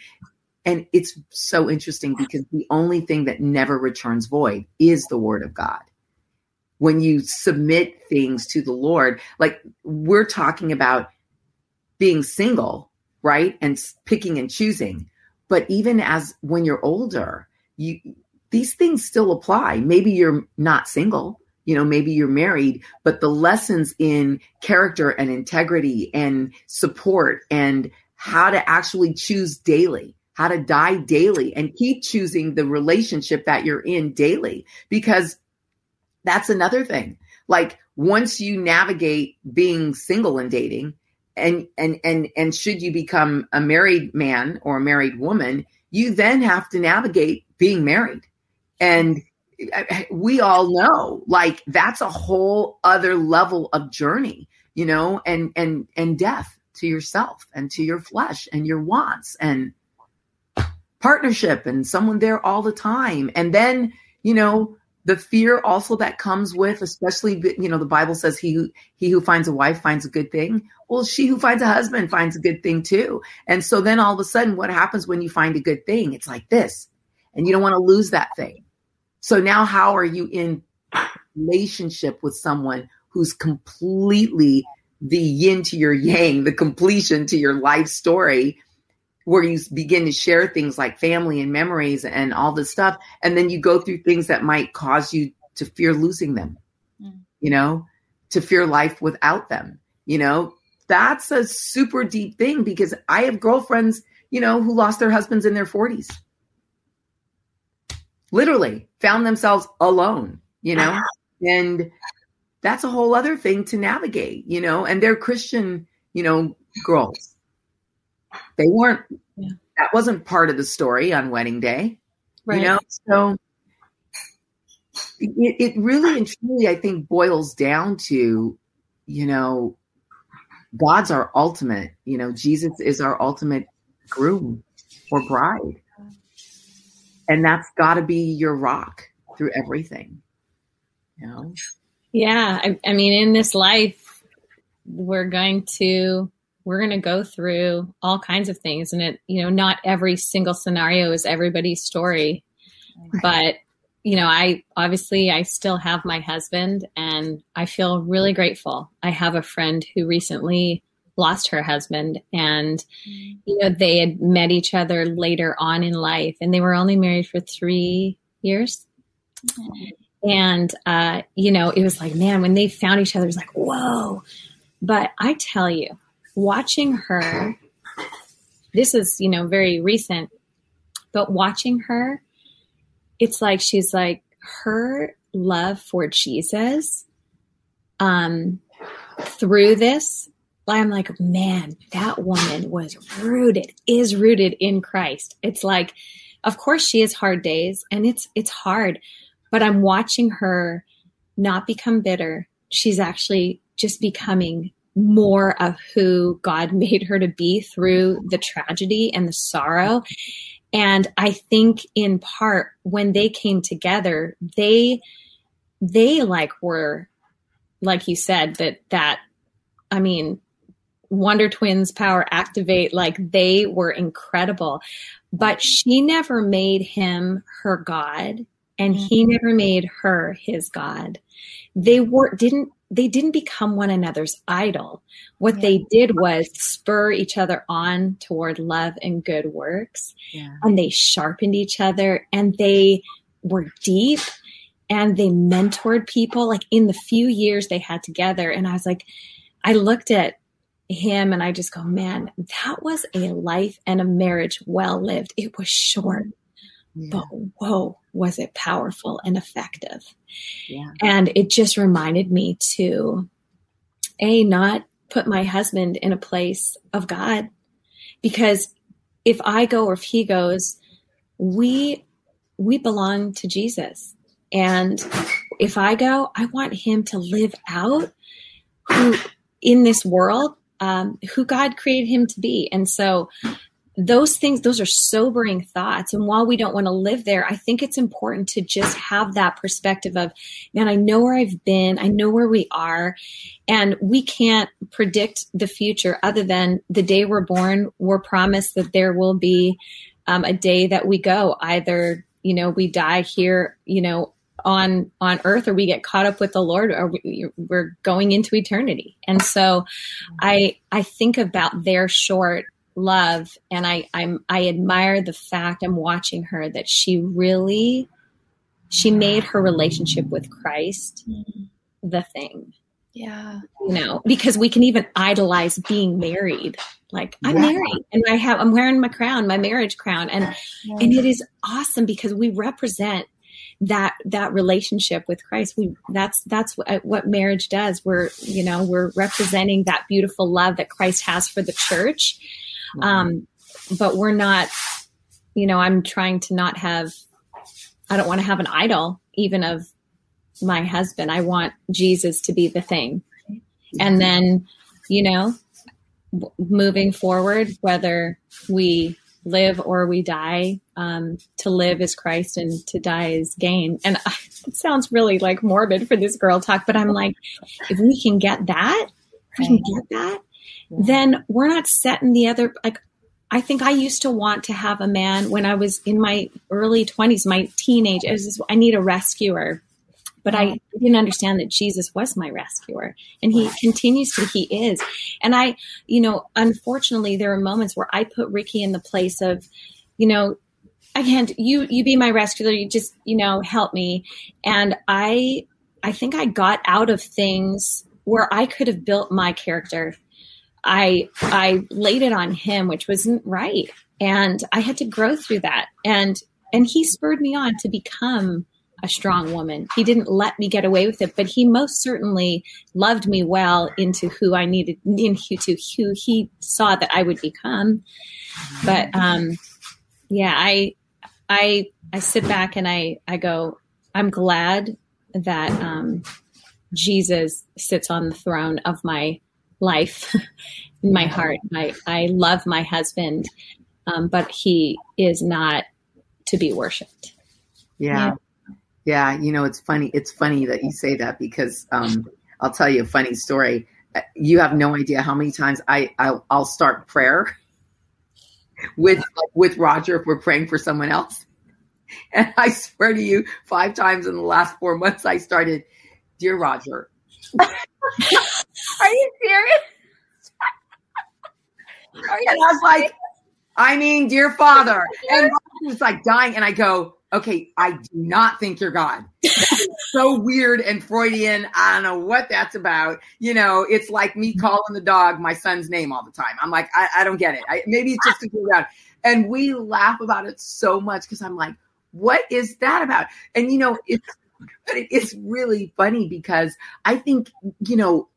and it's so interesting because the only thing that never returns void is the word of God. When you submit things to the Lord, like we're talking about being single, right? And picking and choosing. But even as when you're older, you these things still apply. Maybe you're not single, you know, maybe you're married, but the lessons in character and integrity and support and how to actually choose daily how to die daily and keep choosing the relationship that you're in daily because that's another thing. Like once you navigate being single and dating and and and and should you become a married man or a married woman, you then have to navigate being married. And we all know like that's a whole other level of journey, you know, and and and death to yourself and to your flesh and your wants and partnership and someone there all the time. And then, you know, the fear also that comes with, especially, you know, the Bible says he who, he who finds a wife finds a good thing. Well, she who finds a husband finds a good thing too. And so then all of a sudden, what happens when you find a good thing? It's like this, and you don't want to lose that thing. So now, how are you in relationship with someone who's completely the yin to your yang, the completion to your life story? Where you begin to share things like family and memories and all this stuff. And then you go through things that might cause you to fear losing them, mm. you know, to fear life without them, you know, that's a super deep thing because I have girlfriends, you know, who lost their husbands in their 40s. Literally found themselves alone, you know, and that's a whole other thing to navigate, you know, and they're Christian, you know, girls they weren't, yeah. that wasn't part of the story on wedding day. Right. You know, so it, it really and truly, I think, boils down to, you know, God's our ultimate, you know, Jesus is our ultimate groom or bride. And that's got to be your rock through everything. You know? Yeah. I, I mean, in this life, we're going to we're going to go through all kinds of things. And it you know not every single scenario is everybody's story. Right. but you know i obviously i still have my husband and i feel really grateful. I have a friend who recently lost her husband and you know they had met each other later on in life and they were only married for three years. And uh, you know it was like man when they found each other it was like whoa. But i tell you watching her, this is, you know, very recent, but watching her, it's like she's like her love for Jesus um through this I'm like, man, that woman was rooted, is rooted in Christ. It's like, of course she has hard days and it's it's hard, but I'm watching her not become bitter. She's actually just becoming more of who God made her to be through the tragedy and the sorrow. And I think in part when they came together, they they like were like you said that that I mean Wonder Twins power activate like they were incredible. But she never made him her god and he mm-hmm. never made her his god. They were didn't they didn't become one another's idol. What yeah. they did was spur each other on toward love and good works. Yeah. And they sharpened each other and they were deep and they mentored people like in the few years they had together. And I was like, I looked at him and I just go, man, that was a life and a marriage well lived. It was short, yeah. but whoa, was it powerful and effective. Yeah. And it just reminded me to a not put my husband in a place of God because if I go or if he goes, we we belong to Jesus. And if I go, I want him to live out who in this world um, who God created him to be. And so those things, those are sobering thoughts. And while we don't want to live there, I think it's important to just have that perspective of, man, I know where I've been, I know where we are, and we can't predict the future other than the day we're born, we're promised that there will be um, a day that we go. Either, you know, we die here, you know, on on earth or we get caught up with the lord or we, we're going into eternity and so i i think about their short love and i i'm i admire the fact i'm watching her that she really she made her relationship with christ mm-hmm. the thing yeah you know because we can even idolize being married like i'm yeah. married and i have i'm wearing my crown my marriage crown and yeah. and it is awesome because we represent that that relationship with Christ. We that's that's what, what marriage does. We're you know we're representing that beautiful love that Christ has for the church, mm-hmm. um, but we're not. You know, I'm trying to not have. I don't want to have an idol even of my husband. I want Jesus to be the thing, and then you know, moving forward, whether we live or we die. Um, to live is Christ and to die is gain. And I, it sounds really like morbid for this girl talk, but I'm like, if we can get that, if we can get that, then we're not setting the other, like, I think I used to want to have a man when I was in my early 20s, my teenage. I, was, just, I need a rescuer but I didn't understand that Jesus was my rescuer and he continues to, he is. And I, you know, unfortunately, there are moments where I put Ricky in the place of, you know, I can't, you, you be my rescuer. You just, you know, help me. And I, I think I got out of things where I could have built my character. I, I laid it on him, which wasn't right. And I had to grow through that. And, and he spurred me on to become a strong woman. He didn't let me get away with it, but he most certainly loved me well into who I needed into who he saw that I would become. But um, yeah, I I I sit back and I I go, I'm glad that um, Jesus sits on the throne of my life, in my heart. I I love my husband, um, but he is not to be worshipped. Yeah. yeah. Yeah, you know, it's funny. It's funny that you say that because um, I'll tell you a funny story. You have no idea how many times I I'll, I'll start prayer with with Roger if we're praying for someone else, and I swear to you, five times in the last four months I started, "Dear Roger." Are you serious? Are you and I was like, I mean, dear Father, and Roger was like dying, and I go, okay, I do not think you're God. so weird and Freudian. I don't know what that's about. You know, it's like me mm-hmm. calling the dog my son's name all the time. I'm like, I, I don't get it. I, maybe it's just we're around. And we laugh about it so much because I'm like, what is that about? And you know, it's but it's really funny because I think, you know,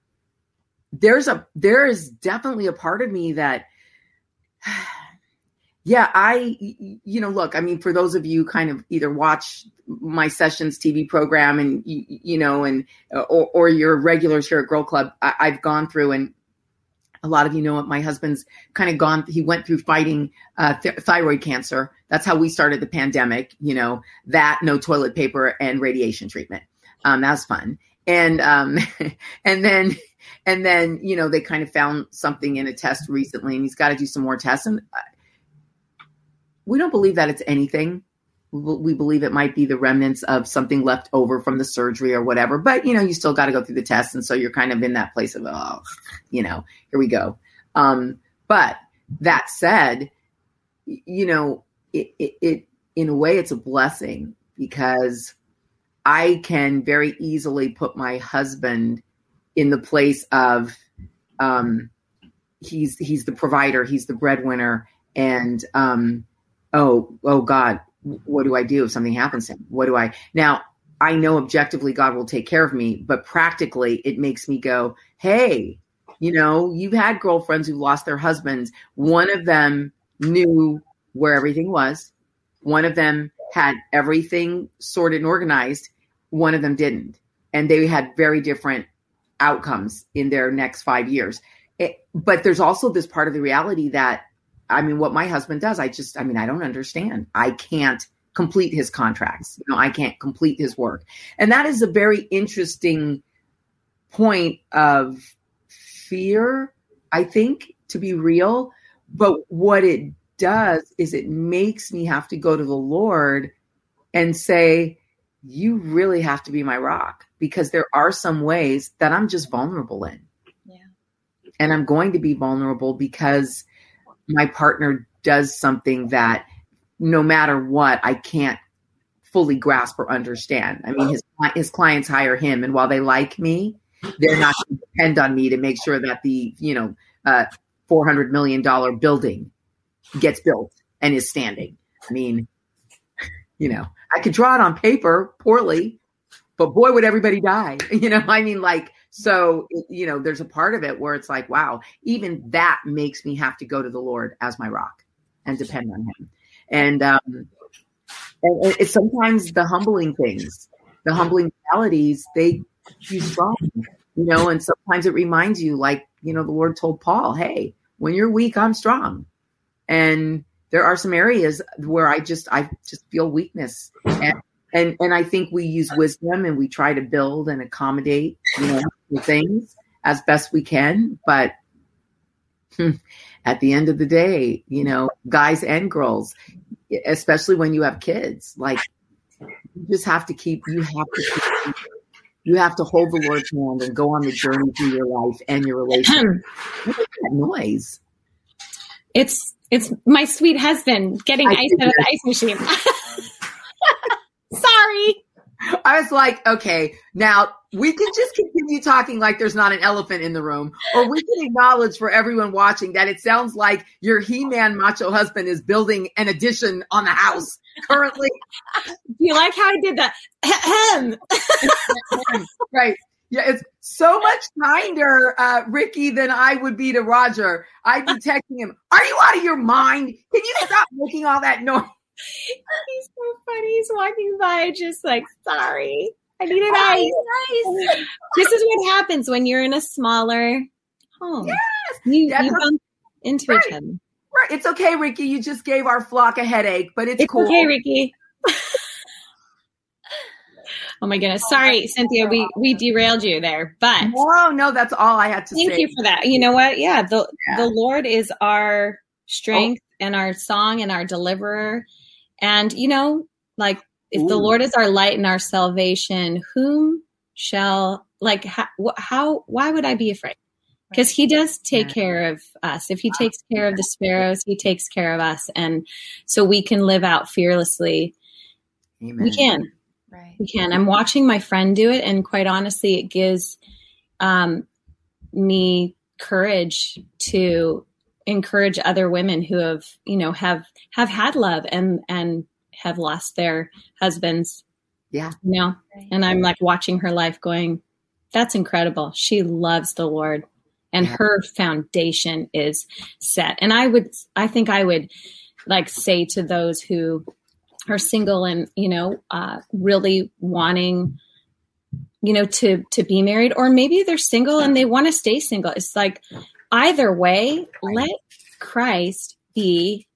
there's a there is definitely a part of me that yeah, I, you know, look, I mean, for those of you kind of either watch my sessions TV program and, you, you know, and, or, or your regulars here at Girl Club, I, have gone through and a lot of you know my husband's kind of gone he went through fighting uh, th- thyroid cancer. That's how we started the pandemic you know that no toilet paper and radiation treatment. Um, that was fun and um, and then and then you know they kind of found something in a test recently and he's got to do some more tests and uh, we don't believe that it's anything we believe it might be the remnants of something left over from the surgery or whatever. But you know, you still got to go through the test, and so you're kind of in that place of oh, you know, here we go. Um, but that said, you know, it, it, it in a way it's a blessing because I can very easily put my husband in the place of um, he's he's the provider, he's the breadwinner, and um, oh oh God, what do I do if something happens to him? What do I now? I know objectively God will take care of me, but practically it makes me go, hey, you know, you've had girlfriends who lost their husbands. One of them knew where everything was. One of them had everything sorted and organized. One of them didn't. And they had very different outcomes in their next five years. It, but there's also this part of the reality that I mean, what my husband does, I just, I mean, I don't understand. I can't complete his contracts. You know, I can't complete his work. And that is a very interesting point of fear, I think, to be real. But what it does is it makes me have to go to the Lord and say, You really have to be my rock because there are some ways that I'm just vulnerable in. Yeah. And I'm going to be vulnerable because my partner does something that no matter what, I can't fully grasp or understand. I mean, his his clients hire him, and while they like me, they're not going to depend on me to make sure that the you know uh, four hundred million dollar building gets built and is standing. I mean, you know, I could draw it on paper poorly, but boy, would everybody die. You know, I mean, like so, you know, there's a part of it where it's like, wow, even that makes me have to go to the Lord as my rock and depend on Him. And, um, and it's sometimes the humbling things, the humbling realities, they you strong, you know, and sometimes it reminds you, like, you know, the Lord told Paul, hey, when you're weak, I'm strong. And there are some areas where I just, I just feel weakness. And and and I think we use wisdom and we try to build and accommodate you know things as best we can. But at the end of the day you know guys and girls especially when you have kids like you just have to keep you have to keep, you have to hold the lord's hand and go on the journey through your life and your relationship. That noise it's it's my sweet husband getting I ice out of the ice machine Sorry. I was like, okay, now we can just continue talking like there's not an elephant in the room, or we can acknowledge for everyone watching that it sounds like your He Man macho husband is building an addition on the house currently. Do you like how I did that? right. Yeah, it's so much kinder, uh, Ricky, than I would be to Roger. I'd be texting him, Are you out of your mind? Can you stop making all that noise? He's so funny. He's walking by, just like, sorry, I need an ice. Nice. This is what happens when you're in a smaller home. Yes, you, you bump into right. each other. Right. It's okay, Ricky. You just gave our flock a headache, but it's, it's cool. okay, Ricky. Oh my goodness. Oh, Sorry, Cynthia, we, we derailed you there, but no, no, that's all I had to thank say. Thank you for that. You know what? Yeah. The, yeah. the Lord is our strength oh. and our song and our deliverer. And, you know, like if Ooh. the Lord is our light and our salvation, whom shall, like, how, how why would I be afraid? Because he does take care of us. If he takes care of the sparrows, he takes care of us. And so we can live out fearlessly. Amen. We can. Right. We can. I'm watching my friend do it. And quite honestly, it gives um, me courage to encourage other women who have you know have have had love and and have lost their husbands yeah you know and i'm like watching her life going that's incredible she loves the lord and yeah. her foundation is set and i would i think i would like say to those who are single and you know uh, really wanting you know to to be married or maybe they're single and they want to stay single it's like either way, let Christ be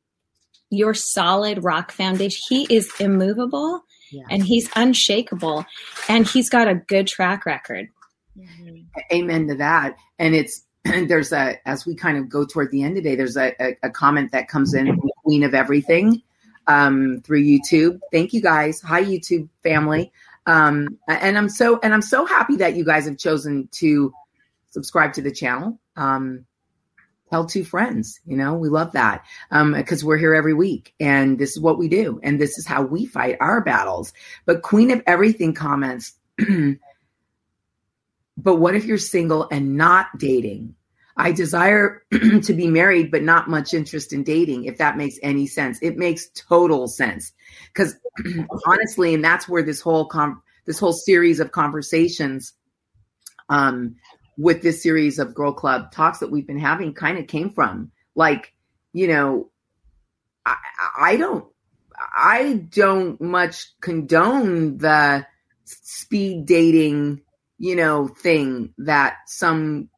your solid rock foundation. He is immovable yeah. and he's unshakable and he's got a good track record. Mm-hmm. Amen to that. And it's there's a as we kind of go toward the end today, there's a, a, a comment that comes in Queen of Everything um, through YouTube. Thank you guys. Hi YouTube family. Um, and I'm so and I'm so happy that you guys have chosen to subscribe to the channel. Um, tell two friends. You know, we love that because um, we're here every week, and this is what we do, and this is how we fight our battles. But Queen of Everything comments. but what if you're single and not dating? I desire to be married, but not much interest in dating, if that makes any sense. It makes total sense. Because honestly, and that's where this whole com- this whole series of conversations um, with this series of Girl Club talks that we've been having kind of came from. Like, you know, I, I don't I don't much condone the speed dating, you know, thing that some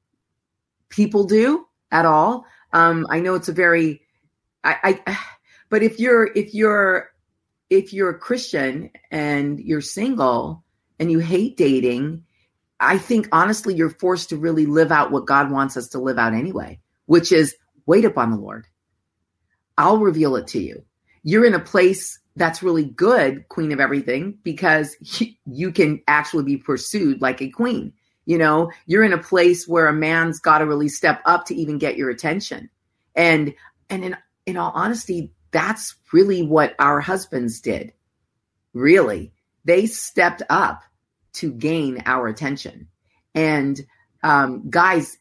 people do at all. Um, I know it's a very, I, I, but if you're if you're if you're a Christian and you're single and you hate dating, I think honestly you're forced to really live out what God wants us to live out anyway, which is wait upon the Lord. I'll reveal it to you. You're in a place that's really good, queen of everything, because you can actually be pursued like a queen. You know, you're in a place where a man's got to really step up to even get your attention. And and in in all honesty, that's really what our husbands did. Really. They stepped up to gain our attention. And um, guys,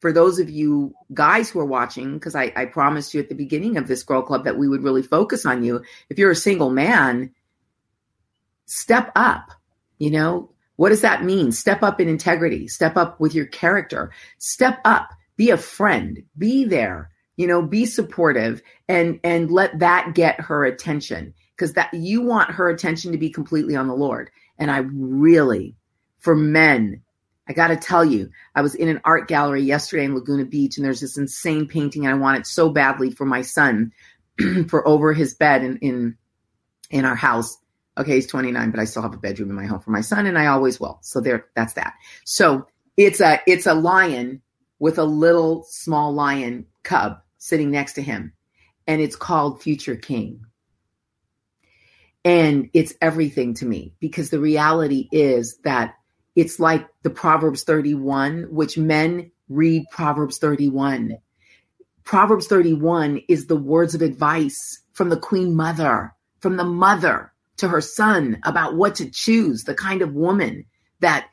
for those of you guys who are watching, because I, I promised you at the beginning of this girl club that we would really focus on you. If you're a single man, step up. You know, what does that mean? Step up in integrity, step up with your character, step up, be a friend, be there, you know, be supportive and and let that get her attention. Because that you want her attention to be completely on the Lord. And I really for men, I got to tell you, I was in an art gallery yesterday in Laguna Beach and there's this insane painting and I want it so badly for my son for over his bed in in in our house Okay, he's 29, but I still have a bedroom in my home for my son, and I always will. So there, that's that. So it's a it's a lion with a little small lion cub sitting next to him, and it's called Future King. And it's everything to me because the reality is that it's like the Proverbs 31, which men read Proverbs 31. Proverbs 31 is the words of advice from the Queen Mother, from the mother to her son about what to choose, the kind of woman that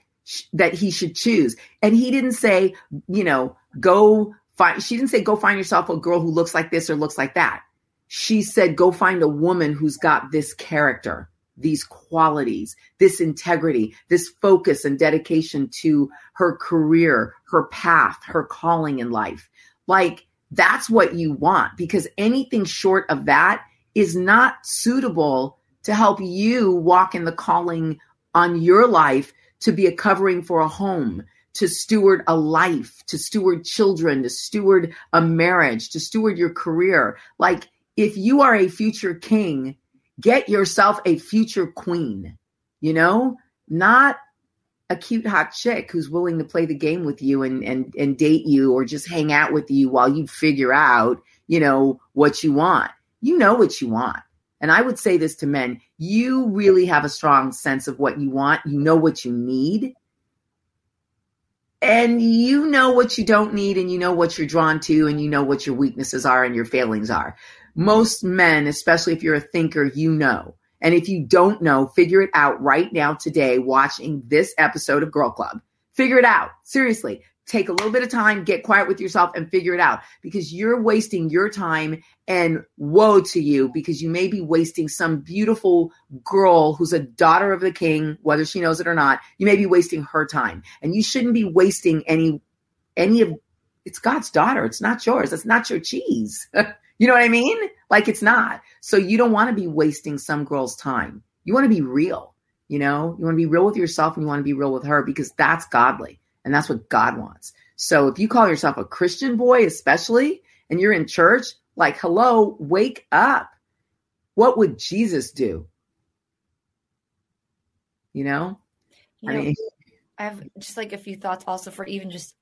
that he should choose. And he didn't say, you know, go find she didn't say go find yourself a girl who looks like this or looks like that. She said go find a woman who's got this character, these qualities, this integrity, this focus and dedication to her career, her path, her calling in life. Like that's what you want because anything short of that is not suitable to help you walk in the calling on your life to be a covering for a home, to steward a life, to steward children, to steward a marriage, to steward your career. Like if you are a future king, get yourself a future queen, you know, not a cute hot chick who's willing to play the game with you and and and date you or just hang out with you while you figure out, you know, what you want. You know what you want. And I would say this to men you really have a strong sense of what you want, you know what you need. And you know what you don't need, and you know what you're drawn to, and you know what your weaknesses are and your failings are. Most men, especially if you're a thinker, you know. And if you don't know, figure it out right now today watching this episode of Girl Club. Figure it out. Seriously take a little bit of time, get quiet with yourself and figure it out because you're wasting your time and woe to you because you may be wasting some beautiful girl who's a daughter of the king, whether she knows it or not. You may be wasting her time and you shouldn't be wasting any, any of it's God's daughter. It's not yours. It's not your cheese. you know what I mean? Like it's not. So you don't want to be wasting some girl's time. You want to be real. You know, you want to be real with yourself and you want to be real with her because that's godly. And that's what God wants. So if you call yourself a Christian boy, especially, and you're in church, like, hello, wake up. What would Jesus do? You know? You I, mean, I have just like a few thoughts also for even just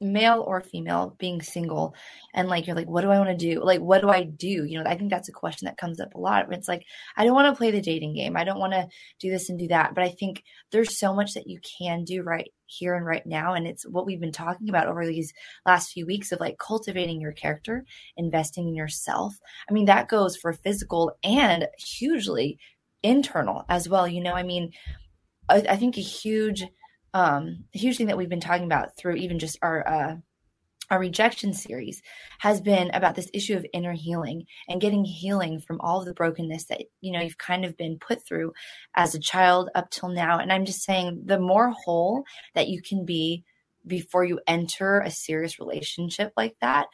male or female being single and like you're like what do i want to do? Like what do i do? You know i think that's a question that comes up a lot. It's like i don't want to play the dating game. I don't want to do this and do that. But i think there's so much that you can do right here and right now and it's what we've been talking about over these last few weeks of like cultivating your character investing in yourself. I mean that goes for physical and hugely internal as well you know? I mean I, I think a huge um, a huge thing that we've been talking about through even just our uh, our rejection series has been about this issue of inner healing and getting healing from all of the brokenness that you know you've kind of been put through as a child up till now. And i'm just saying the more whole that you can be before you enter a serious relationship like that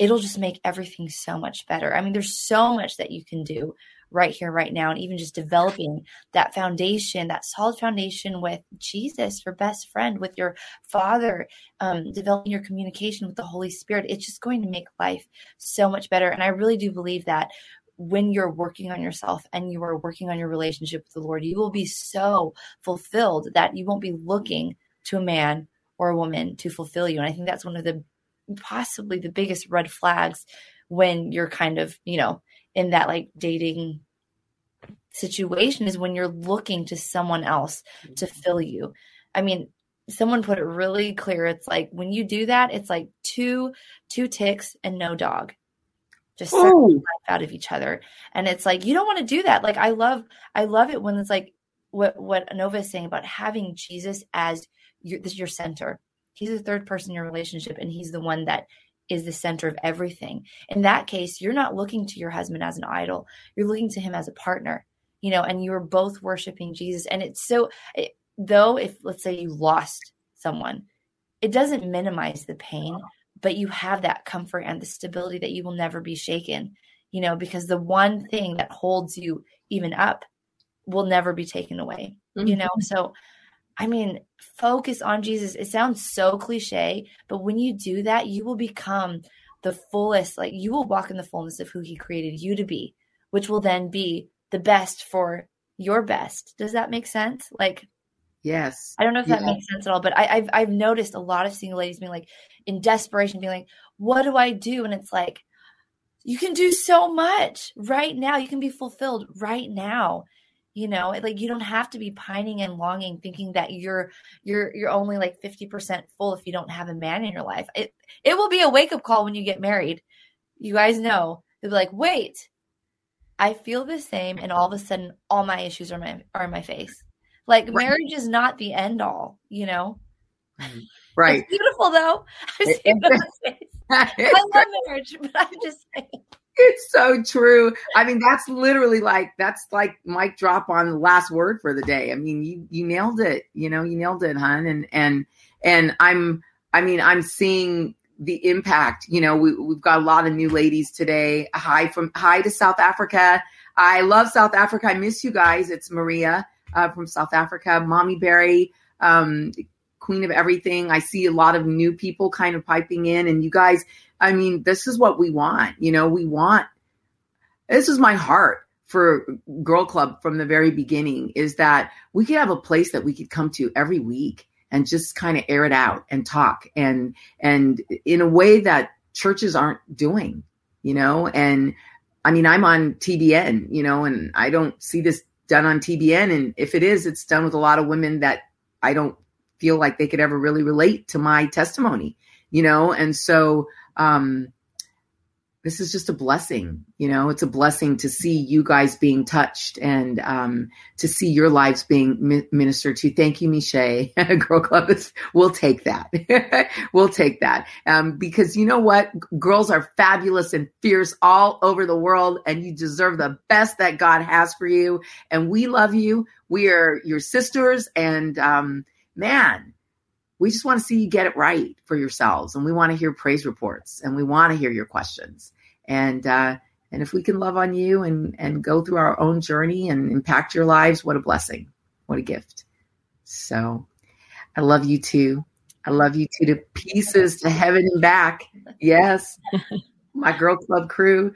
it'll just make everything so much better. I mean there's so much that you can do right here, right now, and even just developing that foundation, that solid foundation with Jesus, your best friend, with your Father, um, developing your communication with the Holy Spirit. It's just going to make life so much better. And I really do believe that when you're working on yourself and you are working on your relationship with the Lord, you will be so fulfilled that you won't be looking to a man or a woman to fulfill you. And I think that's one of the possibly the biggest red flags when you're kind of, you know, in that like dating situation is when you're looking to someone else to mm-hmm. fill you. I mean, someone put it really clear. It's like when you do that, it's like two two ticks and no dog. Just out of each other. And it's like you don't want to do that. Like I love I love it when it's like what what Nova is saying about having Jesus as your this your center. He's the third person in your relationship and he's the one that is the center of everything. In that case, you're not looking to your husband as an idol. You're looking to him as a partner, you know, and you are both worshiping Jesus. And it's so, it, though, if let's say you lost someone, it doesn't minimize the pain, but you have that comfort and the stability that you will never be shaken, you know, because the one thing that holds you even up will never be taken away, mm-hmm. you know? So, I mean, focus on Jesus. It sounds so cliche, but when you do that, you will become the fullest, like you will walk in the fullness of who he created you to be, which will then be the best for your best. Does that make sense? Like, yes. I don't know if that yeah. makes sense at all, but I, have I've noticed a lot of single ladies being like in desperation, being like, what do I do? And it's like, you can do so much right now. You can be fulfilled right now you know like you don't have to be pining and longing thinking that you're you're you're only like 50% full if you don't have a man in your life. It it will be a wake up call when you get married. You guys know. They'll be like wait i feel the same and all of a sudden all my issues are my are in my face. Like right. marriage is not the end all you know? Right. It's beautiful though. I love marriage but i'm just saying it's so true. I mean, that's literally like that's like mic drop on the last word for the day. I mean, you you nailed it. You know, you nailed it, hun. And and and I'm I mean, I'm seeing the impact. You know, we we've got a lot of new ladies today. Hi from hi to South Africa. I love South Africa. I miss you guys. It's Maria uh, from South Africa. Mommy Berry. Um, queen of everything. I see a lot of new people kind of piping in, and you guys, I mean, this is what we want. You know, we want, this is my heart for Girl Club from the very beginning is that we could have a place that we could come to every week and just kind of air it out and talk and and in a way that churches aren't doing, you know, and I mean, I'm on TBN, you know, and I don't see this done on TBN. And if it is, it's done with a lot of women that I don't feel like they could ever really relate to my testimony, you know? And so, um, this is just a blessing, you know, it's a blessing to see you guys being touched and um, to see your lives being mi- ministered to. Thank you, Miche. Girl Club is, we'll take that. we'll take that. Um, because you know what? Girls are fabulous and fierce all over the world, and you deserve the best that God has for you. And we love you. We are your sisters, and um, man, we just want to see you get it right for yourselves. And we want to hear praise reports and we want to hear your questions. And, uh, and if we can love on you and, and go through our own journey and impact your lives, what a blessing. What a gift. So I love you too. I love you too to pieces to heaven and back. Yes. My girl club crew.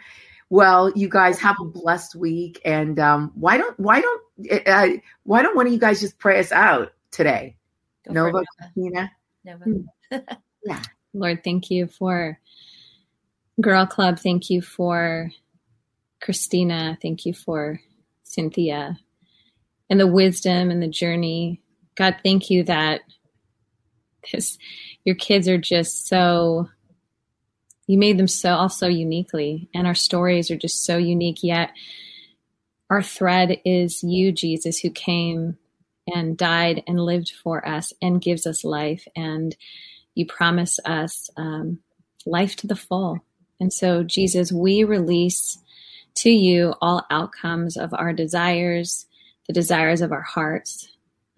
Well, you guys have a blessed week, and um, why don't why don't uh, why don't one of you guys just pray us out today? Go Nova, Christina. Nova. Hmm. yeah. Lord, thank you for Girl Club. Thank you for Christina. Thank you for Cynthia and the wisdom and the journey. God, thank you that this, your kids are just so you made them so also uniquely and our stories are just so unique yet our thread is you jesus who came and died and lived for us and gives us life. And you promise us um, life to the full. And so jesus we release to you all outcomes of our desires the desires of our hearts.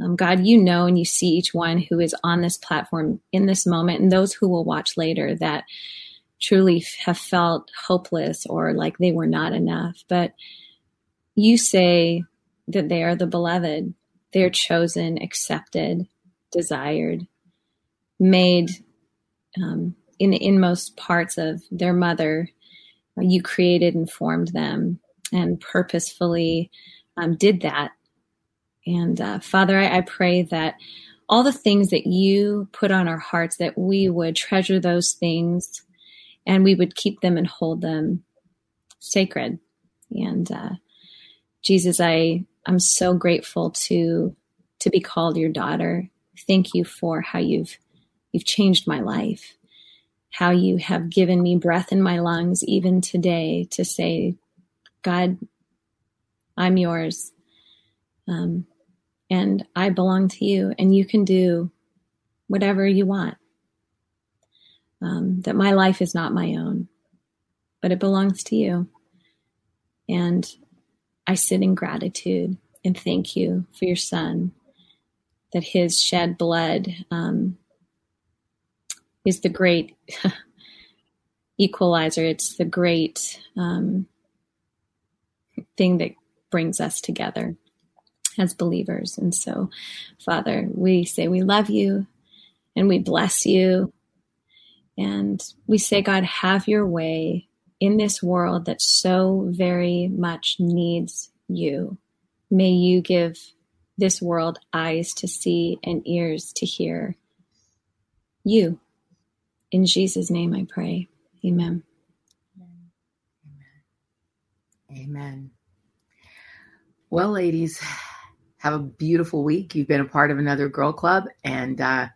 Um, God, you know and you see each one who is on this platform in this moment and those who will watch later that truly have felt hopeless or like they were not enough. But you say that they are the beloved, they're chosen, accepted, desired, made um, in the inmost parts of their mother. You created and formed them and purposefully um, did that. And uh, Father, I, I pray that all the things that you put on our hearts, that we would treasure those things and we would keep them and hold them sacred. And uh, Jesus, I I'm so grateful to to be called your daughter. Thank you for how you've you've changed my life, how you have given me breath in my lungs even today to say, God, I'm yours, um, and I belong to you, and you can do whatever you want um, that my life is not my own, but it belongs to you. And I sit in gratitude and thank you for your son, that his shed blood um, is the great equalizer. It's the great um, thing that brings us together as believers. And so, Father, we say we love you and we bless you and we say, God, have your way in this world that so very much needs you. May you give this world eyes to see and ears to hear you. In Jesus' name I pray. Amen. Amen. Well, ladies, have a beautiful week. You've been a part of another Girl Club, and uh,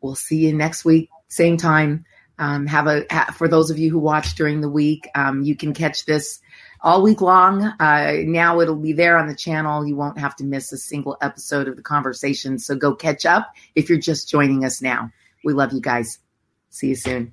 we'll see you next week, same time. Um, have a for those of you who watch during the week, um, you can catch this all week long. Uh, now it'll be there on the channel. You won't have to miss a single episode of the conversation. So go catch up if you're just joining us now. We love you guys. See you soon.